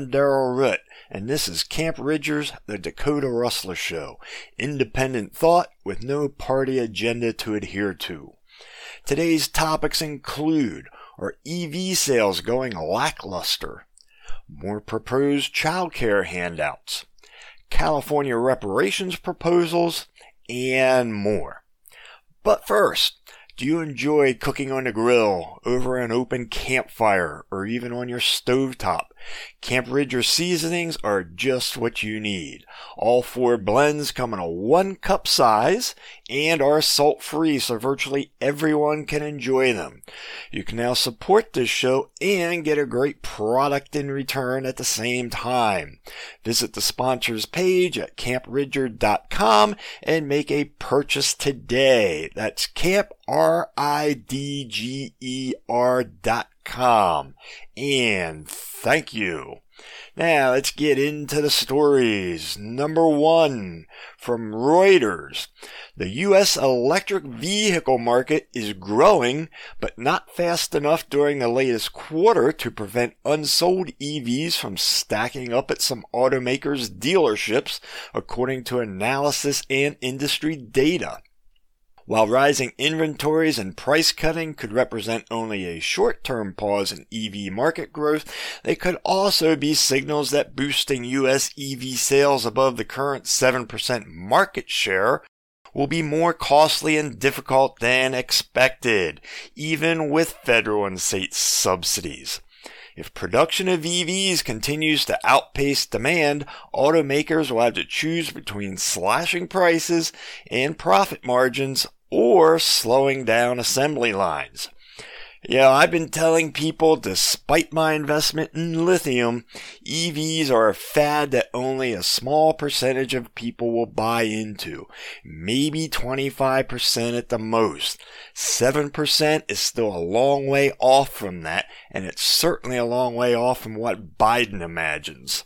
I'm Daryl Root, and this is Camp Ridger's The Dakota Rustler Show, independent thought with no party agenda to adhere to. Today's topics include are EV sales going lackluster? More proposed child care handouts, California reparations proposals, and more. But first, do you enjoy cooking on the grill, over an open campfire, or even on your stovetop? Camp Ridger seasonings are just what you need. All four blends come in a one cup size and are salt free so virtually everyone can enjoy them. You can now support this show and get a great product in return at the same time. Visit the sponsors page at campridger.com and make a purchase today. That's camp R I D G E R dot And thank you. Now let's get into the stories. Number one from Reuters. The U.S. electric vehicle market is growing, but not fast enough during the latest quarter to prevent unsold EVs from stacking up at some automakers' dealerships, according to analysis and industry data. While rising inventories and price cutting could represent only a short-term pause in EV market growth, they could also be signals that boosting US EV sales above the current 7% market share will be more costly and difficult than expected, even with federal and state subsidies. If production of EVs continues to outpace demand, automakers will have to choose between slashing prices and profit margins or slowing down assembly lines. Yeah, I've been telling people, despite my investment in lithium, EVs are a fad that only a small percentage of people will buy into. Maybe 25% at the most. 7% is still a long way off from that, and it's certainly a long way off from what Biden imagines.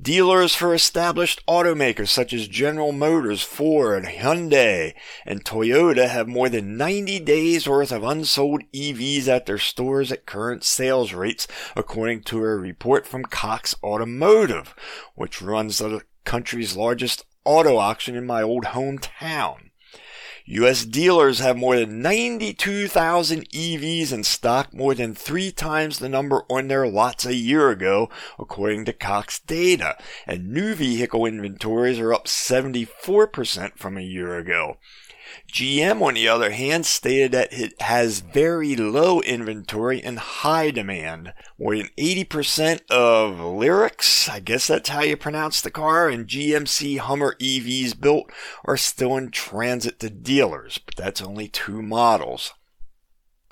Dealers for established automakers such as General Motors, Ford, Hyundai, and Toyota have more than 90 days worth of unsold EVs at their stores at current sales rates, according to a report from Cox Automotive, which runs the country's largest auto auction in my old hometown. U.S. dealers have more than 92,000 EVs in stock, more than three times the number on their lots a year ago, according to Cox data. And new vehicle inventories are up 74% from a year ago. GM, on the other hand, stated that it has very low inventory and high demand. More than 80% of Lyriqs, I guess that's how you pronounce the car, and GMC Hummer EVs built are still in transit to dealers, but that's only two models.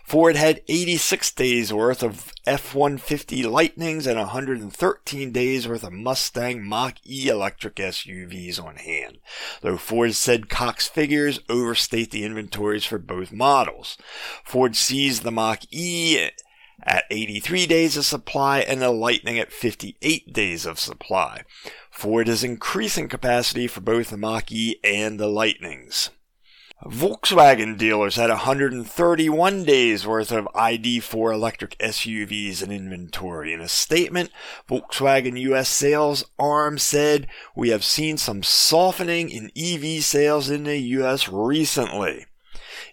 Ford had 86 days worth of F-150 Lightnings and 113 days worth of Mustang Mach-E electric SUVs on hand, though Ford said Cox figures overstate the inventories for both models. Ford sees the Mach-E at 83 days of supply and the Lightning at 58 days of supply. Ford is increasing capacity for both the Mach-E and the Lightnings. Volkswagen dealers had 131 days worth of ID4 electric SUVs in inventory. In a statement, Volkswagen US sales arm said, We have seen some softening in EV sales in the US recently.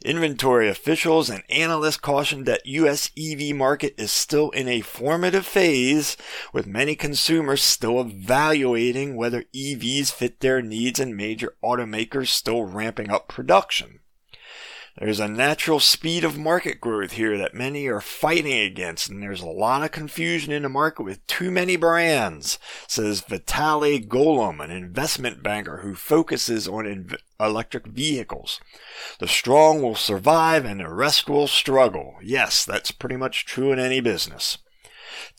Inventory officials and analysts cautioned that US EV market is still in a formative phase, with many consumers still evaluating whether EVs fit their needs and major automakers still ramping up production. There's a natural speed of market growth here that many are fighting against, and there's a lot of confusion in the market with too many brands, says Vitaly Golomb, an investment banker who focuses on inv- electric vehicles. The strong will survive and the rest will struggle. Yes, that's pretty much true in any business.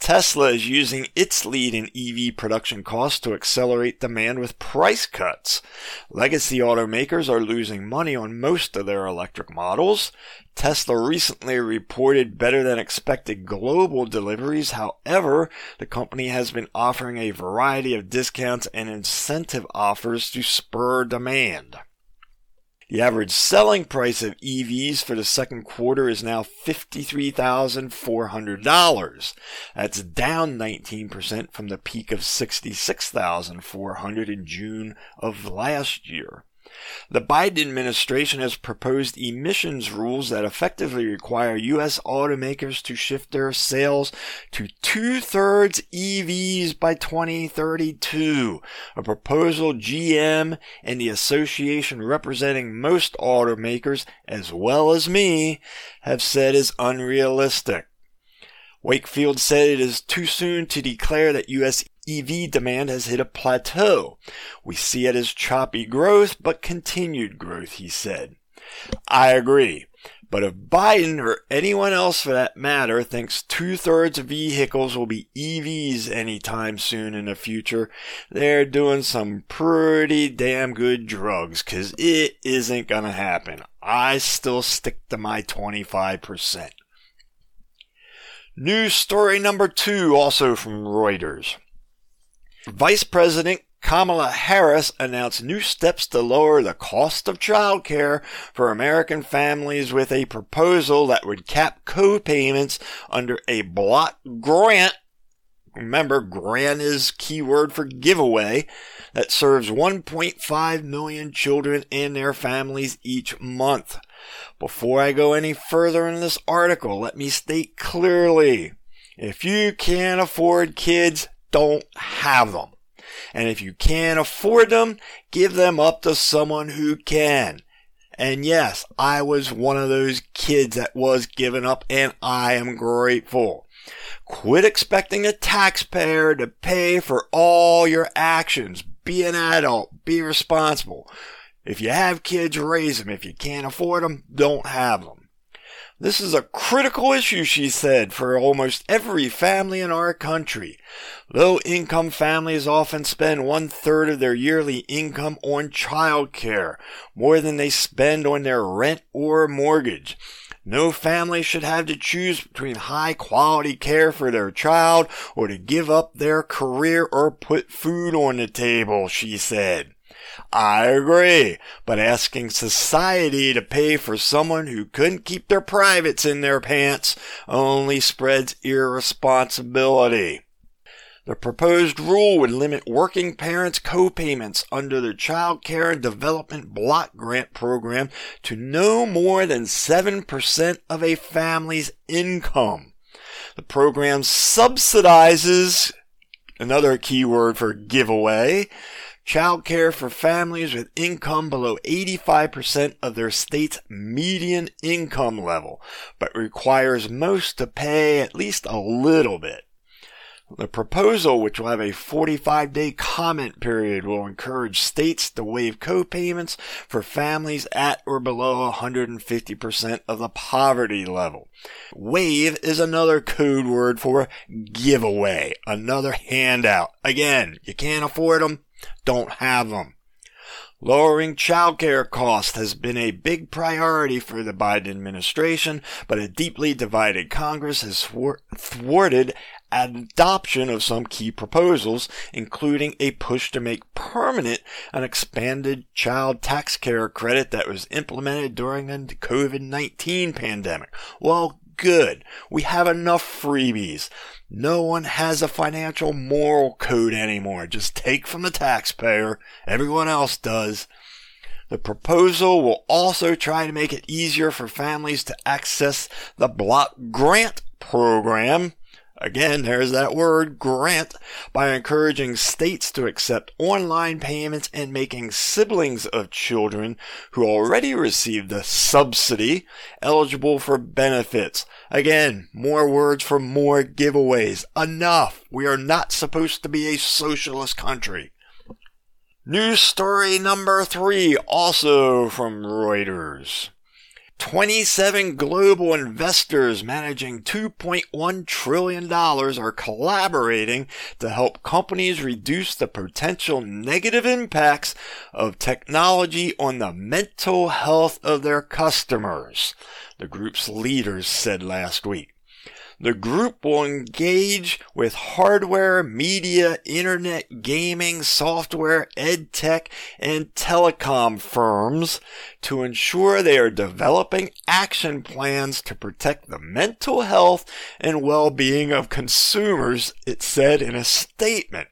Tesla is using its lead in EV production costs to accelerate demand with price cuts. Legacy automakers are losing money on most of their electric models. Tesla recently reported better than expected global deliveries. However, the company has been offering a variety of discounts and incentive offers to spur demand. The average selling price of EVs for the second quarter is now $53,400. That's down 19% from the peak of 66,400 in June of last year. The Biden administration has proposed emissions rules that effectively require U.S. automakers to shift their sales to two thirds EVs by 2032, a proposal GM and the association representing most automakers, as well as me, have said is unrealistic. Wakefield said it is too soon to declare that U.S. EV demand has hit a plateau. We see it as choppy growth, but continued growth, he said. I agree. But if Biden or anyone else for that matter thinks two thirds of vehicles will be EVs anytime soon in the future, they're doing some pretty damn good drugs because it isn't going to happen. I still stick to my 25%. News story number two, also from Reuters. Vice President Kamala Harris announced new steps to lower the cost of childcare for American families with a proposal that would cap co-payments under a block grant. Remember, grant is keyword for giveaway that serves 1.5 million children and their families each month. Before I go any further in this article, let me state clearly, if you can't afford kids, don't have them. And if you can't afford them, give them up to someone who can. And yes, I was one of those kids that was given up and I am grateful. Quit expecting a taxpayer to pay for all your actions. Be an adult. Be responsible. If you have kids, raise them. If you can't afford them, don't have them. This is a critical issue, she said, for almost every family in our country. Low income families often spend one third of their yearly income on child care, more than they spend on their rent or mortgage. No family should have to choose between high quality care for their child or to give up their career or put food on the table, she said. I agree, but asking society to pay for someone who couldn't keep their privates in their pants only spreads irresponsibility. The proposed rule would limit working parents' co-payments under the Child Care and Development Block Grant Program to no more than 7% of a family's income. The program subsidizes, another key word for giveaway, Child care for families with income below 85% of their state's median income level, but requires most to pay at least a little bit. The proposal, which will have a 45 day comment period, will encourage states to waive co-payments for families at or below 150% of the poverty level. Waive is another code word for giveaway, another handout. Again, you can't afford them, don't have them. Lowering childcare costs has been a big priority for the Biden administration, but a deeply divided Congress has thwarted adoption of some key proposals, including a push to make permanent an expanded child tax care credit that was implemented during the COVID-19 pandemic. Well, good. We have enough freebies. No one has a financial moral code anymore. Just take from the taxpayer. Everyone else does. The proposal will also try to make it easier for families to access the block grant program Again, there's that word, grant, by encouraging states to accept online payments and making siblings of children who already received the subsidy eligible for benefits. Again, more words for more giveaways. Enough! We are not supposed to be a socialist country. News story number three, also from Reuters. 27 global investors managing $2.1 trillion are collaborating to help companies reduce the potential negative impacts of technology on the mental health of their customers, the group's leaders said last week. The group will engage with hardware, media, internet, gaming, software, edtech, and telecom firms to ensure they are developing action plans to protect the mental health and well-being of consumers, it said in a statement.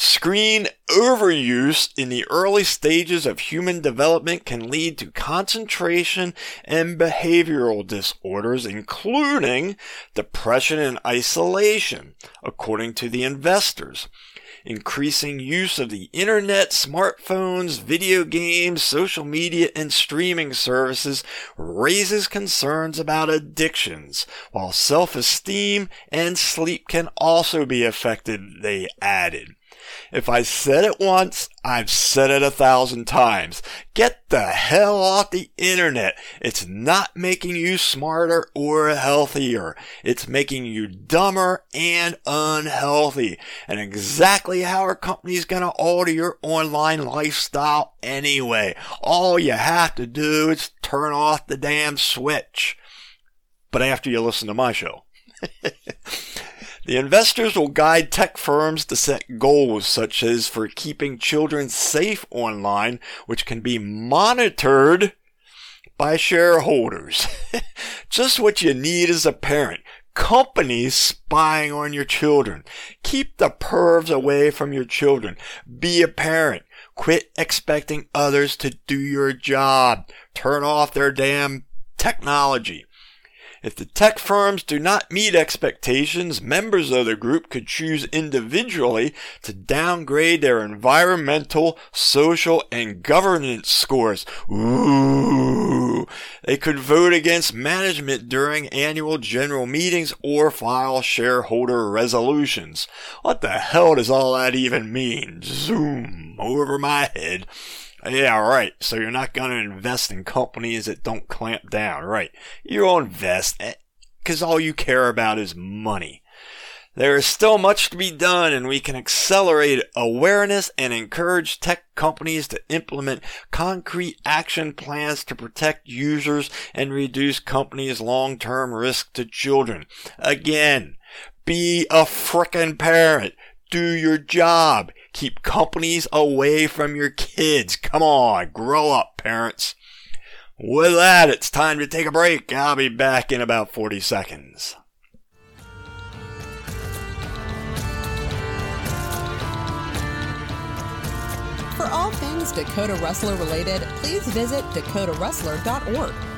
Screen overuse in the early stages of human development can lead to concentration and behavioral disorders, including depression and isolation, according to the investors. Increasing use of the internet, smartphones, video games, social media, and streaming services raises concerns about addictions, while self-esteem and sleep can also be affected, they added. If I said it once, I've said it a thousand times. Get the hell off the internet. It's not making you smarter or healthier. It's making you dumber and unhealthy. And exactly how our company's gonna alter your online lifestyle anyway. All you have to do is turn off the damn switch. But after you listen to my show. The investors will guide tech firms to set goals such as for keeping children safe online, which can be monitored by shareholders. Just what you need as a parent. Companies spying on your children. Keep the pervs away from your children. Be a parent. Quit expecting others to do your job. Turn off their damn technology. If the tech firms do not meet expectations, members of the group could choose individually to downgrade their environmental, social, and governance scores. Ooh. They could vote against management during annual general meetings or file shareholder resolutions. What the hell does all that even mean? Zoom over my head. Yeah, right. So you're not going to invest in companies that don't clamp down, right? You'll invest eh, because all you care about is money. There is still much to be done and we can accelerate awareness and encourage tech companies to implement concrete action plans to protect users and reduce companies' long-term risk to children. Again, be a frickin' parent. Do your job. Keep companies away from your kids. Come on, grow up, parents. With that, it's time to take a break. I'll be back in about 40 seconds. For all things Dakota Rustler related, please visit dakotarustler.org.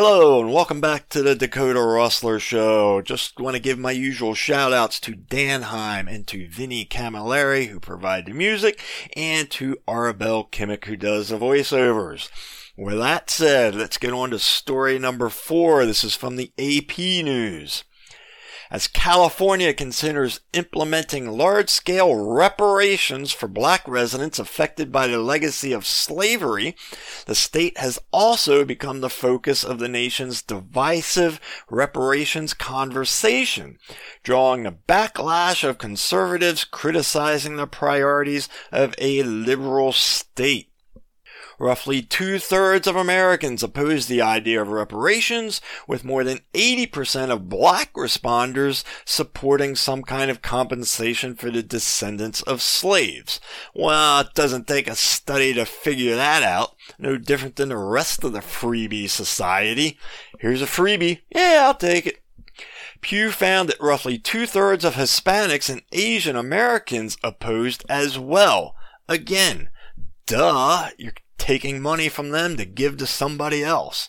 Hello and welcome back to the Dakota Rustler Show. Just want to give my usual shout outs to Danheim and to Vinnie Camilleri who provide the music and to Arabelle Kimmick who does the voiceovers. With that said, let's get on to story number four. This is from the AP News. As California considers implementing large scale reparations for black residents affected by the legacy of slavery, the state has also become the focus of the nation's divisive reparations conversation, drawing the backlash of conservatives criticizing the priorities of a liberal state. Roughly two thirds of Americans oppose the idea of reparations, with more than 80% of black responders supporting some kind of compensation for the descendants of slaves. Well, it doesn't take a study to figure that out. No different than the rest of the freebie society. Here's a freebie. Yeah, I'll take it. Pew found that roughly two thirds of Hispanics and Asian Americans opposed as well. Again, duh, you're taking money from them to give to somebody else.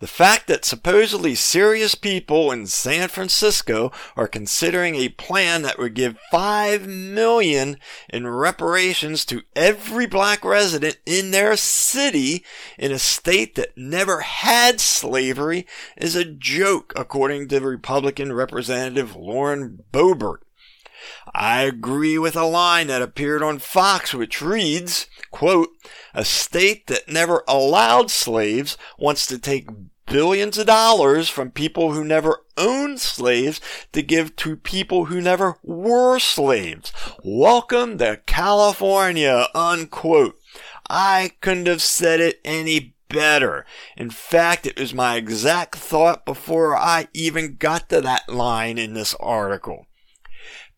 The fact that supposedly serious people in San Francisco are considering a plan that would give 5 million in reparations to every black resident in their city in a state that never had slavery is a joke according to Republican Representative Lauren Boebert. I agree with a line that appeared on Fox which reads, quote, a state that never allowed slaves wants to take billions of dollars from people who never owned slaves to give to people who never were slaves. Welcome to California, unquote. I couldn't have said it any better. In fact, it was my exact thought before I even got to that line in this article.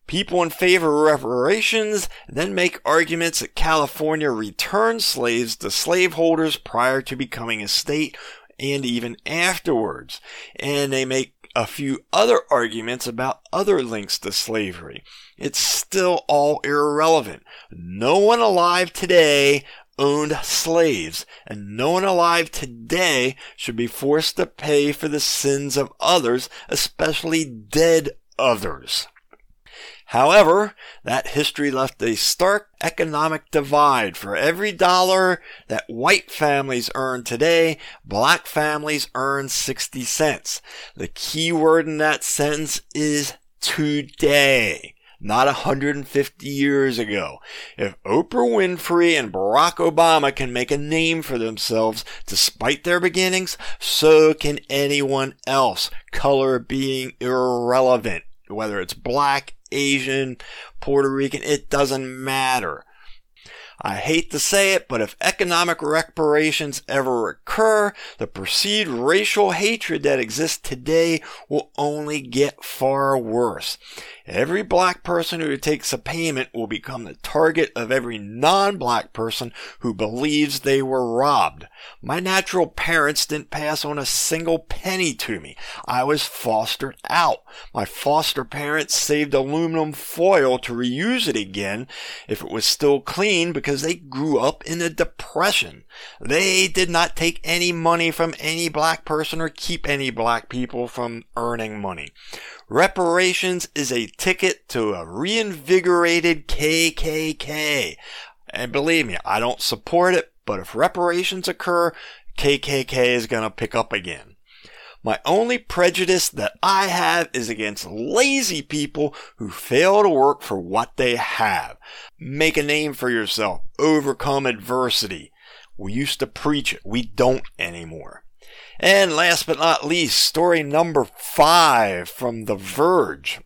People in favor of reparations then make arguments that California returned slaves to slaveholders prior to becoming a state and even afterwards. And they make a few other arguments about other links to slavery. It's still all irrelevant. No one alive today owned slaves, and no one alive today should be forced to pay for the sins of others, especially dead others. However, that history left a stark economic divide. For every dollar that white families earn today, black families earn 60 cents. The key word in that sentence is today not 150 years ago. If Oprah Winfrey and Barack Obama can make a name for themselves despite their beginnings, so can anyone else, color being irrelevant. Whether it's black, Asian, Puerto Rican, it doesn't matter. I hate to say it, but if economic reparations ever occur, the perceived racial hatred that exists today will only get far worse. Every black person who takes a payment will become the target of every non-black person who believes they were robbed. My natural parents didn't pass on a single penny to me. I was fostered out. My foster parents saved aluminum foil to reuse it again if it was still clean because they grew up in a depression. They did not take any money from any black person or keep any black people from earning money. Reparations is a ticket to a reinvigorated KKK. And believe me, I don't support it, but if reparations occur, KKK is gonna pick up again. My only prejudice that I have is against lazy people who fail to work for what they have. Make a name for yourself. Overcome adversity. We used to preach it. We don't anymore. And last but not least, story number five from The Verge.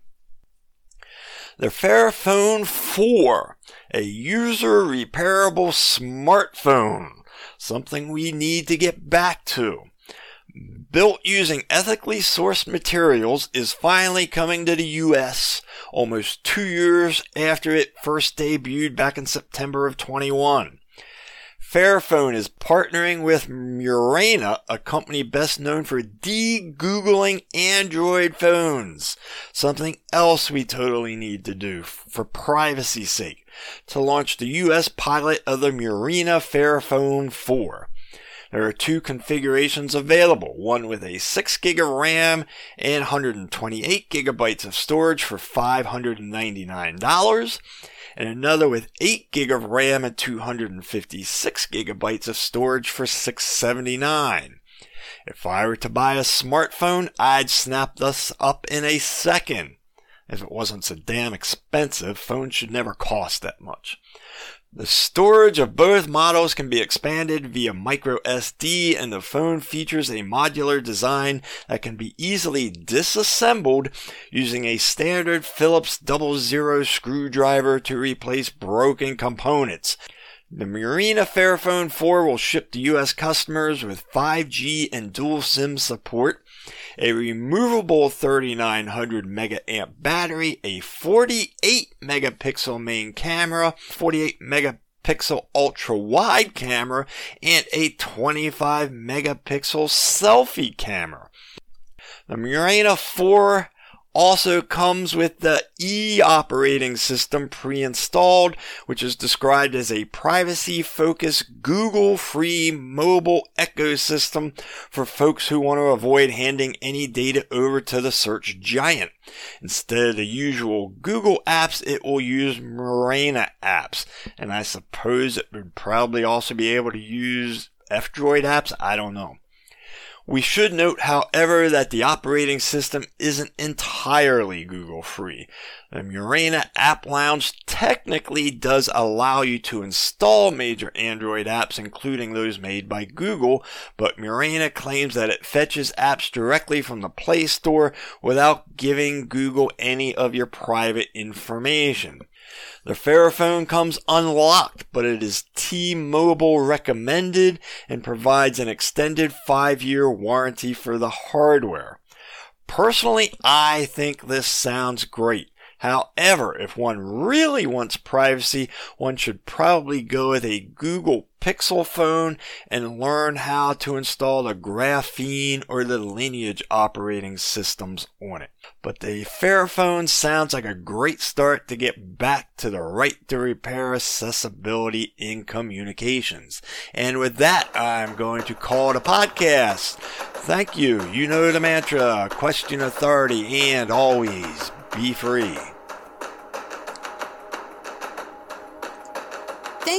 The Fairphone 4, a user repairable smartphone, something we need to get back to. Built using ethically sourced materials is finally coming to the US almost two years after it first debuted back in September of 21. Fairphone is partnering with Murena, a company best known for de-googling Android phones. Something else we totally need to do for privacy's sake to launch the US pilot of the Murena Fairphone 4. There are two configurations available, one with a 6 gig of RAM and 128 gigabytes of storage for $599 and another with 8 gig of RAM and 256 gigabytes of storage for $679. If I were to buy a smartphone, I'd snap this up in a second. If it wasn't so damn expensive, phones should never cost that much. The storage of both models can be expanded via micro SD and the phone features a modular design that can be easily disassembled using a standard Phillips double zero screwdriver to replace broken components. The Murena Fairphone 4 will ship to US customers with 5G and dual SIM support a removable 3900 megaamp battery, a 48 megapixel main camera, 48 megapixel ultra wide camera, and a 25 megapixel selfie camera. The Murena 4 also comes with the E operating system pre-installed, which is described as a privacy-focused Google-free mobile ecosystem for folks who want to avoid handing any data over to the search giant. Instead of the usual Google apps, it will use Murena apps, and I suppose it would probably also be able to use F-Droid apps. I don't know. We should note, however, that the operating system isn't entirely Google free. The Murena App Lounge technically does allow you to install major Android apps, including those made by Google, but Murena claims that it fetches apps directly from the Play Store without giving Google any of your private information. The Fairphone comes unlocked, but it is T-Mobile recommended and provides an extended five-year warranty for the hardware. Personally, I think this sounds great. However, if one really wants privacy, one should probably go with a Google Pixel phone and learn how to install the Graphene or the Lineage operating systems on it. But the Fairphone sounds like a great start to get back to the right to repair accessibility in communications. And with that, I'm going to call it a podcast. Thank you. You know the mantra, question authority, and always be free.